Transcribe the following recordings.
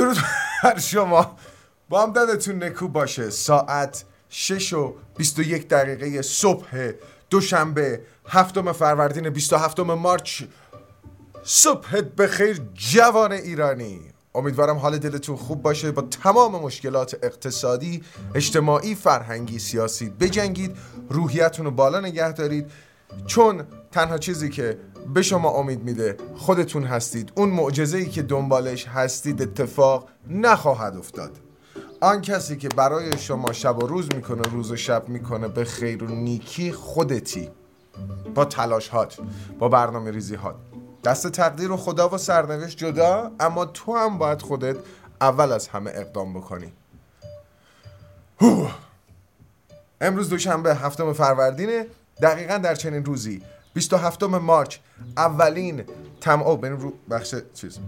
درود بر شما. با هم دادتون نکو باشه. ساعت 6 و 21 دقیقه صبح دوشنبه هفتم فروردین 27 مارچ. صبحت بخیر جوان ایرانی. امیدوارم حال دلتون خوب باشه. با تمام مشکلات اقتصادی اجتماعی فرهنگی سیاسی بجنگید. روحیتون رو بالا نگه دارید. چون تنها چیزی که به شما امید میده. خودتون هستید. اون معجزه ای که دنبالش هستید اتفاق نخواهد افتاد. آن کسی که برای شما شب و روز می‌کنه روز و شب می‌کنه به خیر و نیکی خودتی. با تلاش هات با برنامه ریزی هات. دست تقدیر و خدا و سرنوشت جدا اما تو هم باید خودت اول از همه اقدام بکنی. امروز دوشنبه هفتم فروردینه. دقیقا در چنین روزی 27 مارچ اولین تم او رو بخش چیز.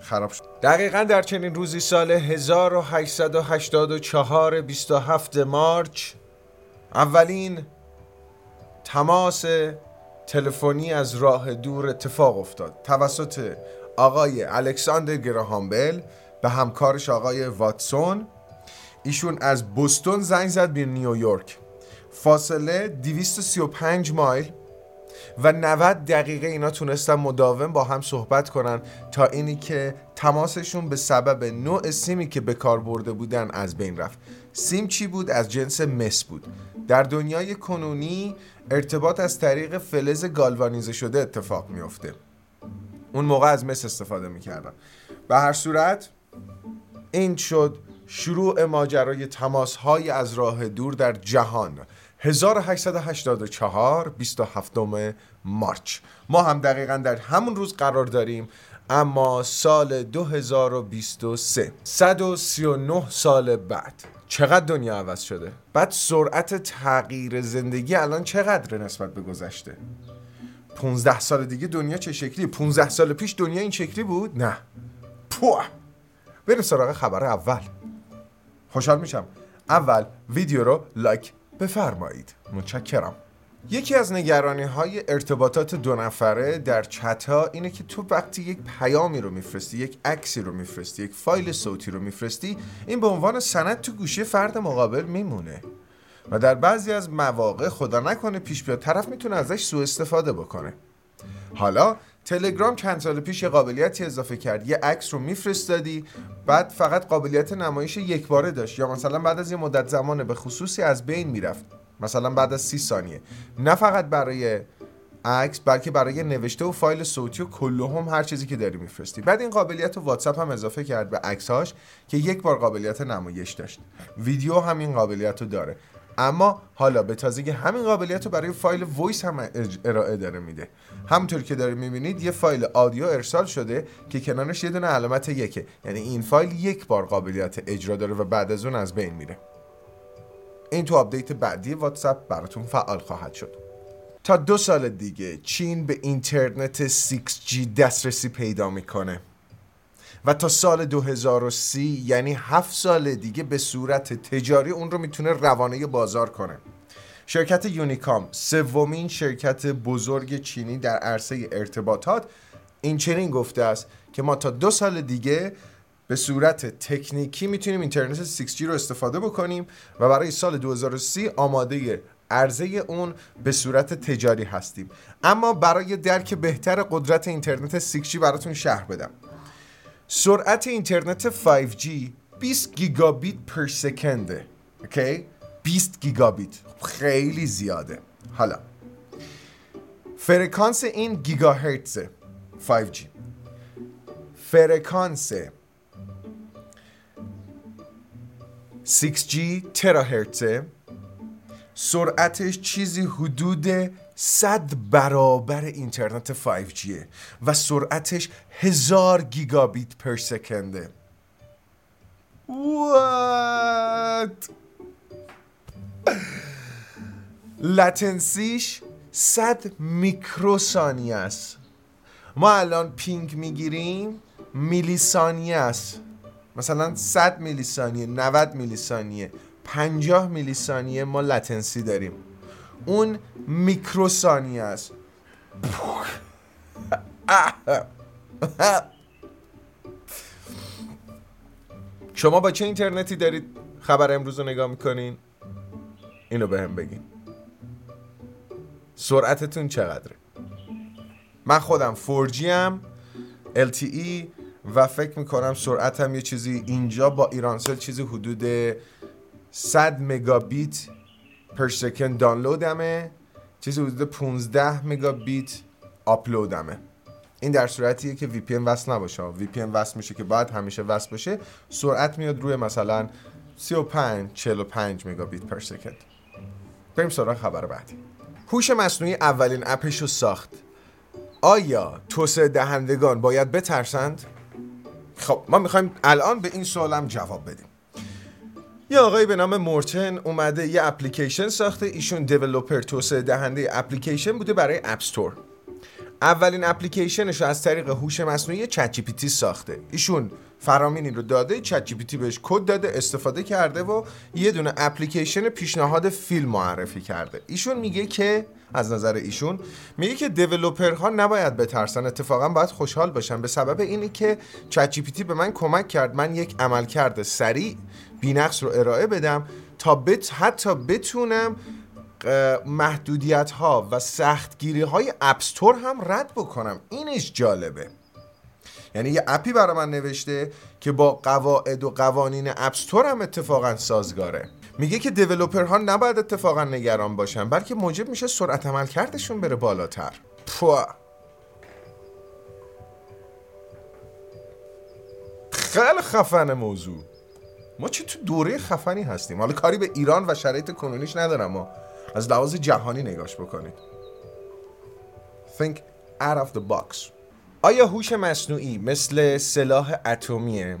خراب شد. دقیقا در چنین روزی سال 1884 27 مارچ اولین تماس تلفنی از راه دور اتفاق افتاد. توسط آقای الکساندر گراهامبل به همکارش آقای واتسون ایشون از بوستون زنگ زد به نیویورک. فاصله 235 مایل. و 90 دقیقه اینا تونستن مداوم با هم صحبت کنن تا اینی که تماسشون به سبب نوع سیمی که به کار برده بودن از بین رفت. سیم چی بود؟ از جنس مس بود. در دنیای کنونی ارتباط از طریق فلز گالوانیزه شده اتفاق میافته. اون موقع از مس استفاده می‌کردن. به هر صورت این شد شروع ماجرای تماس های از راه دور در جهان. 1884 27 مارچ. ما هم دقیقا در همون روز قرار داریم اما سال 2023 139 سال بعد. چقدر دنیا عوض شده؟ بعد سرعت تغییر زندگی الان چقدر نسبت به گذشته؟ 15 سال دیگه دنیا چه شکلی 15 سال پیش دنیا این شکلی بود؟ نه. پوه! بریم سراغ خبر اول. خوشحال میشم. اول ویدیو رو لایک بفرمایید. متشکرم. یکی از نگرانی های ارتباطات دو نفره در چت ها اینه که تو وقتی یک پیامی رو میفرستی یک عکسی رو میفرستی یک فایل صوتی رو میفرستی این به عنوان سند تو گوشی فرد مقابل میمونه. و در بعضی از مواقع خدا نکنه پیش بیاد طرف می‌تونه ازش سوء استفاده بکنه. حالا تلگرام چند سال پیش یه قابلیتی اضافه کرد یه عکس رو میفرستادی بعد فقط قابلیت نمایش یک باره داشت. یا مثلا بعد از یه مدت زمان به خصوصی از بین می‌رفت. مثلا بعد از سی ثانیه. نه فقط برای عکس بلکه برای نوشته و فایل صوتی و کلهم هر چیزی که داری میفرستی. بعد این قابلیت رو واتساپ هم اضافه کرد به عکساش که یک بار قابلیت نمایش داشت. ویدیو هم این قابلیت رو داره. اما حالا به تازگی همین قابلیت رو برای فایل voice هم ارائه داره میده. همونطور که دارید می‌بینید یه فایل audio ارسال شده که کنارش یه دونه علامت یکه. یعنی این فایل یک بار قابلیت اجرا داره و بعد از اون از بین میره. این تو آپدیت بعدی واتساپ براتون فعال خواهد شد. تا دو سال دیگه چین به اینترنت 6G دسترسی پیدا می‌کنه. و تا سال 2030 یعنی هفت سال دیگه به صورت تجاری اون رو می‌تونه روانه بازار کنه. شرکت یونیکام سومین شرکت بزرگ چینی در عرصه ارتباطات این چنین گفته است که ما تا دو سال دیگه به صورت تکنیکی می‌تونیم اینترنت 6G رو استفاده بکنیم و برای سال 2030 آماده عرضه اون به صورت تجاری هستیم. اما برای درک بهتر قدرت اینترنت 6G براتون شهر بدم. سرعت اینترنت 5G 20 گیگابیت per second ه. Okay؟ 20 گیگابیت. خیلی زیاده. حالا فرکانس این گیگاهرتز 5G فرکانس 6G تراهرتز سرعتش چیزی حدود 100 برابر اینترنت 5G و سرعتش هزار گیگابیت per second ه. What? latency ش 100 میکروثانیه است. ما الان پینگ می‌گیریم میلی ثانیه است. مثلا 100 میلی ثانیه 90 میلی ثانیه 50 میلی ثانیه ما latency داریم. اون میکروثانیه است. شما با چه اینترنتی دارید خبر امروز رو نگاه می‌کنین؟ اینو به هم بگین. سرعتتون چقدره؟ من خودم 4G ام LTE و فکر می‌کنم سرعتم یه چیزی اینجا با ایرانسل چیزی حدود 100 مگابیت پر سکند دانلودمه چیزی حدود 15 مگابیت آپلودمه. این در صورتیه که VPN وصل نباشه. VPN وصل میشه که باید همیشه وصل باشه. سرعت میاد روی مثلا 35 45 مگابیت پر سکند. بریم سراغ خبر بعدی هوش مصنوعی اولین اپش رو ساخت. آیا توسعه دهندگان باید بترسند؟ خب ما می‌خوایم الان به این سوالم جواب بدیم. یه آقای به نام مورتن اومده یه اپلیکیشن ساخته. ایشون developer توسعه دهنده اپلیکیشن بوده برای App Store اولین اپلیکیشنش از طریق هوش مصنوعی چت جی ساخته. ایشون فرامین این رو داده چت جی بهش کد داده استفاده کرده و یه دونه اپلیکیشن پیشنهاد فیلم معرفی کرده. ایشون میگه که از نظر ایشون میگه که developer ها نباید بترسن. اتفاقا باید خوشحال باشن. به سبب اینی که چت جی به من کمک کرد. من یک عمل کرده سریع بینقص رو ارائه بدم تا بت حتی بتونم محدودیت ها و سختگیری های اپستور هم رد بکنم. اینش جالبه. یعنی یه اپی برای من نوشته که با قواعد و قوانین اپستور هم اتفاقا سازگاره. میگه که دیولوپر ها نباید اتفاقا نگران باشن بلکه موجب میشه سرعت عمل کردشون بره بالاتر. پوا خیلی خفن موضوع. ما چه تو دوره خفنی هستیم. حالا کاری به ایران و شرایط کنونیش ندارم ما. از لحاظ جهانی نگاش بکنید Think out of the box آیا هوش مصنوعی مثل سلاح اتمیه؟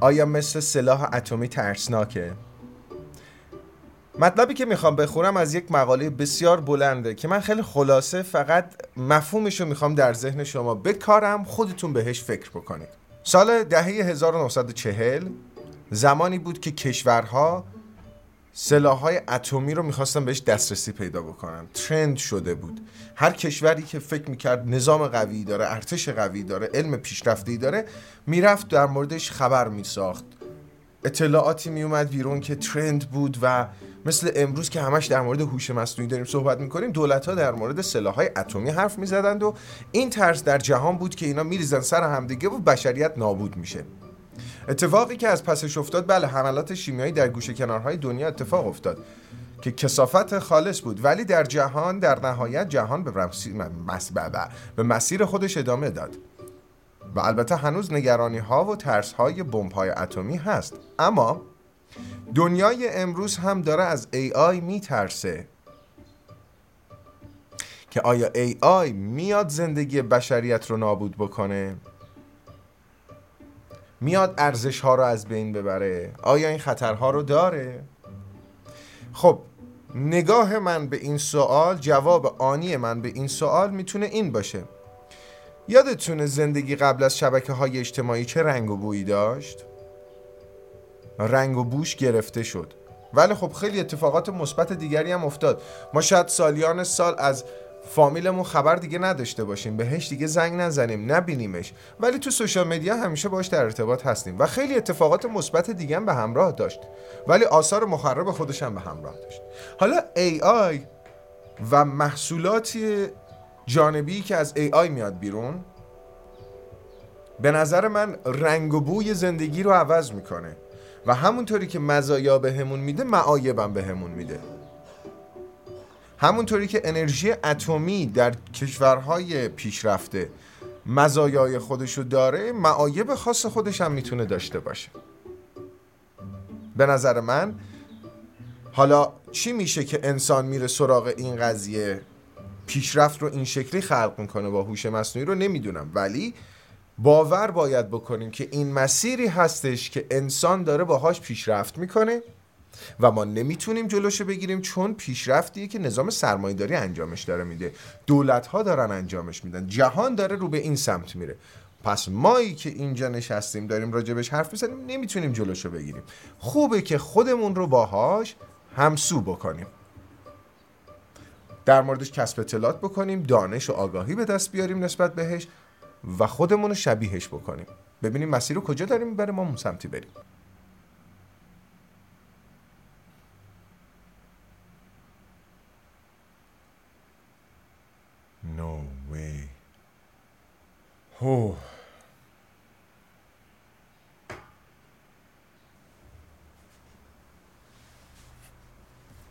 آیا مثل سلاح اتمی ترسناکه؟ مطلبی که می‌خوام بخونم از یک مقاله بسیار بلنده که من خیلی خلاصه فقط مفهومش رو می‌خوام در ذهن شما بکارم خودتون بهش فکر بکنید سال دهه 1940 زمانی بود که کشورها های اتمی رو می‌خواستن بهش دسترسی پیدا بکنن. ترند شده بود. هر کشوری که فکر می‌کرد نظام قوی داره ارتش قوی داره علم پیشرفته داره می‌رفت در موردش خبر میساخت. اطلاعاتی میومد بیرون که ترند بود و مثل امروز که همش در مورد هوش مصنوعی داریم صحبت می‌کنیم دولت ها در مورد های اتمی حرف می‌زدند و این ترس در جهان بود که اینا میریزن سر همدیگه و بشریت نابود میشه. اتفاقی که از پسش افتاد بله حملات شیمیایی در گوشه کنارهای دنیا اتفاق افتاد که کسافت خالص بود. ولی در جهان در نهایت جهان به, به مسیر خودش ادامه داد. و البته هنوز نگرانی ها و ترس های بمب های اتمی هست. اما دنیای امروز هم داره از AI میترسه که آیا AI میاد زندگی بشریت رو نابود بکنه؟ میاد ارزش ها رو از بین ببره. آیا این خطرها رو داره؟ خب نگاه من به این سوال جواب آنی من به این سوال می‌تونه این باشه. یادتونه زندگی قبل از شبکه های اجتماعی چه رنگ و بویی داشت؟ رنگ و بوش گرفته شد. ولی خب خیلی اتفاقات مثبت دیگری هم افتاد. ما شاید سالیان سال از فامیلمون خبر دیگه نداشته باشیم بهش دیگه زنگ نزنیم نبینیمش. ولی تو سوشال مدیا همیشه باش در ارتباط هستیم و خیلی اتفاقات مثبت دیگه هم به همراه داشت. ولی آثار مخرب خودش هم به همراه داشت. حالا AI و محصولاتی جانبی که از AI میاد بیرون به نظر من رنگ و بوی زندگی رو عوض می‌کنه. و همونطوری که مزایا بهمون میده معایبم بهمون میده. همونطوری که انرژی اتمی در کشورهای پیشرفته مزایای خودشو داره معایب خاص خودش هم می‌تونه داشته باشه. به نظر من حالا چی میشه که انسان میره سراغ این قضیه؟ پیشرفت رو این شکلی خلق می‌کنه با هوش مصنوعی رو نمی‌دونم. ولی باور باید بکنیم که این مسیری هستش که انسان داره باهاش پیشرفت می‌کنه. و ما نمی‌تونیم جلوشو بگیریم چون پیشرفتیه که نظام سرمایهداری انجامش داره میده. دولت ها دارن انجامش میدن. جهان داره رو به این سمت میره. پس مایی که اینجا نشستیم داریم راجبش حرف بزنیم نمی‌تونیم جلوشو بگیریم. خوبه که خودمون رو باهاش همسو بکنیم. در موردش کسب اطلاعات بکنیم دانش و آگاهی به دست بیاریم نسبت بهش و خودمون رو شبیهش بکنیم. ببینیم مسیر رو کجا داریم می‌بره ما اون سمتی بریم.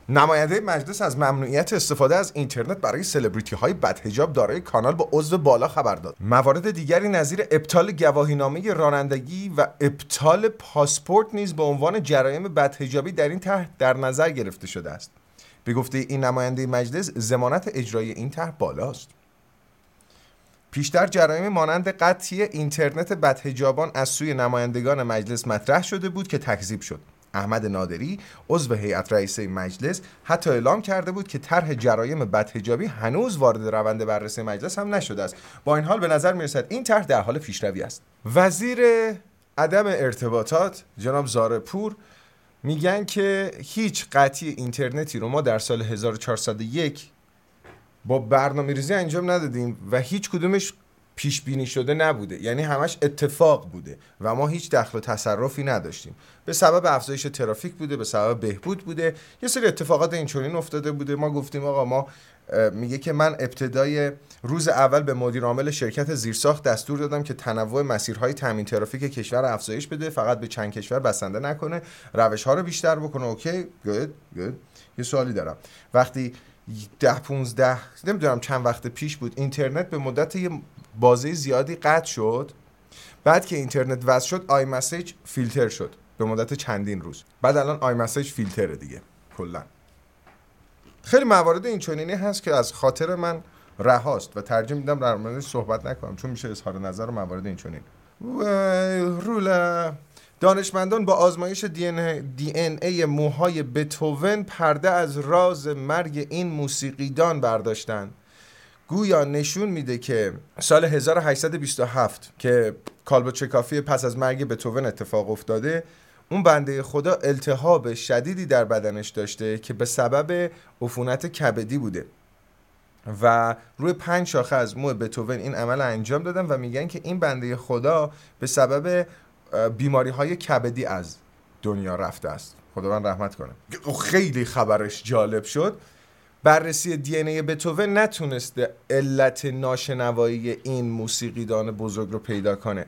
نماینده مجلس از ممنوعیت استفاده از اینترنت برای سلبریتی های بدهجاب دارای کانال با عضو بالا خبر داد. موارد دیگری نظیر ابطال گواهینامه رانندگی و ابطال پاسپورت نیز به عنوان جرایم بدهجابی در این طرح در نظر گرفته شده است. به گفته این نماینده مجلس زمانت اجرای این طرح بالاست. پیشتر جرایم مانند قطعی اینترنت بدهجابان از سوی نمایندگان مجلس مطرح شده بود که تکذیب شد. احمد نادری عضو هیئت رئیسه مجلس حتی اعلام کرده بود که طرح جرایم بدهجابی هنوز وارد روند بررسی مجلس هم نشده است. با این حال به نظر می‌رسد این طرح در حال پیشروی است. وزیر عدم ارتباطات جناب زارپور میگن که هیچ قطعی اینترنتی رو ما در سال 1401 با برنامه ریزی انجام ندادیم و هیچ کدومش پیش بینی شده نبوده. یعنی همش اتفاق بوده و ما هیچ دخل و تصرفی نداشتیم. به سبب افزایش ترافیک بوده به سبب بهبود بوده. یه سری اتفاقات اینچنین افتاده بوده. ما گفتیم آقا ما میگه که من ابتدای روز اول به مدیر عامل شرکت زیرساخت دستور دادم که تنوع مسیرهای تامین ترافیک کشور افزایش بده. فقط به چند کشور بسنده نکنه. روش ها رو بیشتر بکنه. اوکی گود گود یه سوالی دارم. وقتی ده 15 نمی‌دونم چند وقت پیش بود اینترنت به مدت یه بازه زیادی قطع شد. بعد که اینترنت وصل شد آی مسیج فیلتر شد به مدت چندین روز. بعد الان آی مسیج فیلتره دیگه کلا. خیلی موارد این چنینی هست که از خاطر من رهاست و ترجیح میدم در موردش صحبت نکنم چون میشه اظهار نظر و موارد این چنین روله دانشمندان با آزمایش دی ان ای موهای بتوون پرده از راز مرگ این موسیقیدان برداشتند. گویا نشون میده که سال 1827 که کالبوچکافی پس از مرگ بتوون اتفاق افتاده اون بنده خدا التهاب شدیدی در بدنش داشته که به سبب عفونت کبدی بوده. و روی پنج شاخه از مو بتوون این عمل انجام دادن و میگن که این بنده خدا به سبب بیماری های کبدی از دنیا رفته است. خداوند رحمت کنه. خیلی خبرش جالب شد. بررسی دی ان بتوون نتونسته علت ناشنوایی این موسیقیدان بزرگ رو پیدا کنه.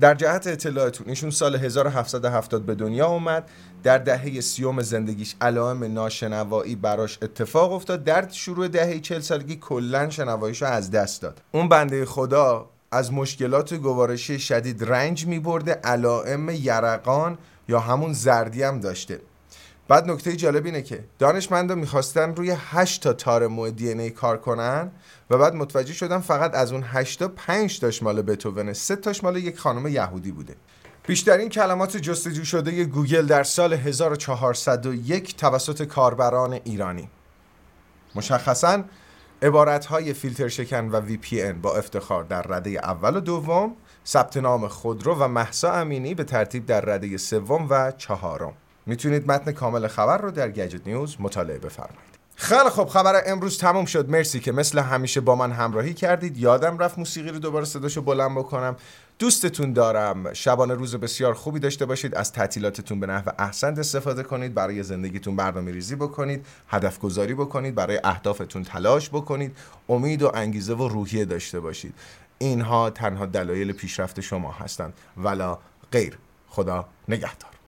در جهت اطلاعتون ایشون سال 1770 به دنیا اومد. در دهه سیوم زندگیش علائم ناشنوایی براش اتفاق افتاد. در شروع دهه 40 سالگی کلا شنواییش رو از دست داد. اون بنده خدا از مشکلات گوارشی شدید رنج می برده علائم یرقان یا همون زردی هم داشته. بعد نکته جالب اینه که دانشمندا می‌خواستن روی 8 تا تار مو DNA کار کنن و بعد متوجه شدن فقط از اون 8 تا 5 تاش مال بتهوونه 3 تاش مال یک خانم یهودی بوده. بیشترین کلمات جستجو شده گوگل در سال 1401 توسط کاربران ایرانی. مشخصا عبارت های فیلتر شکن و VPN با افتخار در رده اول و دوم ثبت نام خودرو و محسا امینی به ترتیب در رده سوم و چهارم. می‌تونید متن کامل خبر رو در گجت نیوز مطالعه بفرمایید. خیلی خب خبر امروز تموم شد. مرسی که مثل همیشه با من همراهی کردید. یادم رفت موسیقی رو دوباره صداشو بلند بکنم. دوستتون دارم. شبانه روز بسیار خوبی داشته باشید. از تعطیلاتتون به نحو احسن استفاده کنید. برای زندگیتون برنامه ریزی بکنید. هدف گذاری بکنید. برای اهدافتون تلاش بکنید. امید و انگیزه و روحیه داشته باشید. اینها تنها دلایل پیشرفت شما هستند. ولا غیر. خدا نگهدار.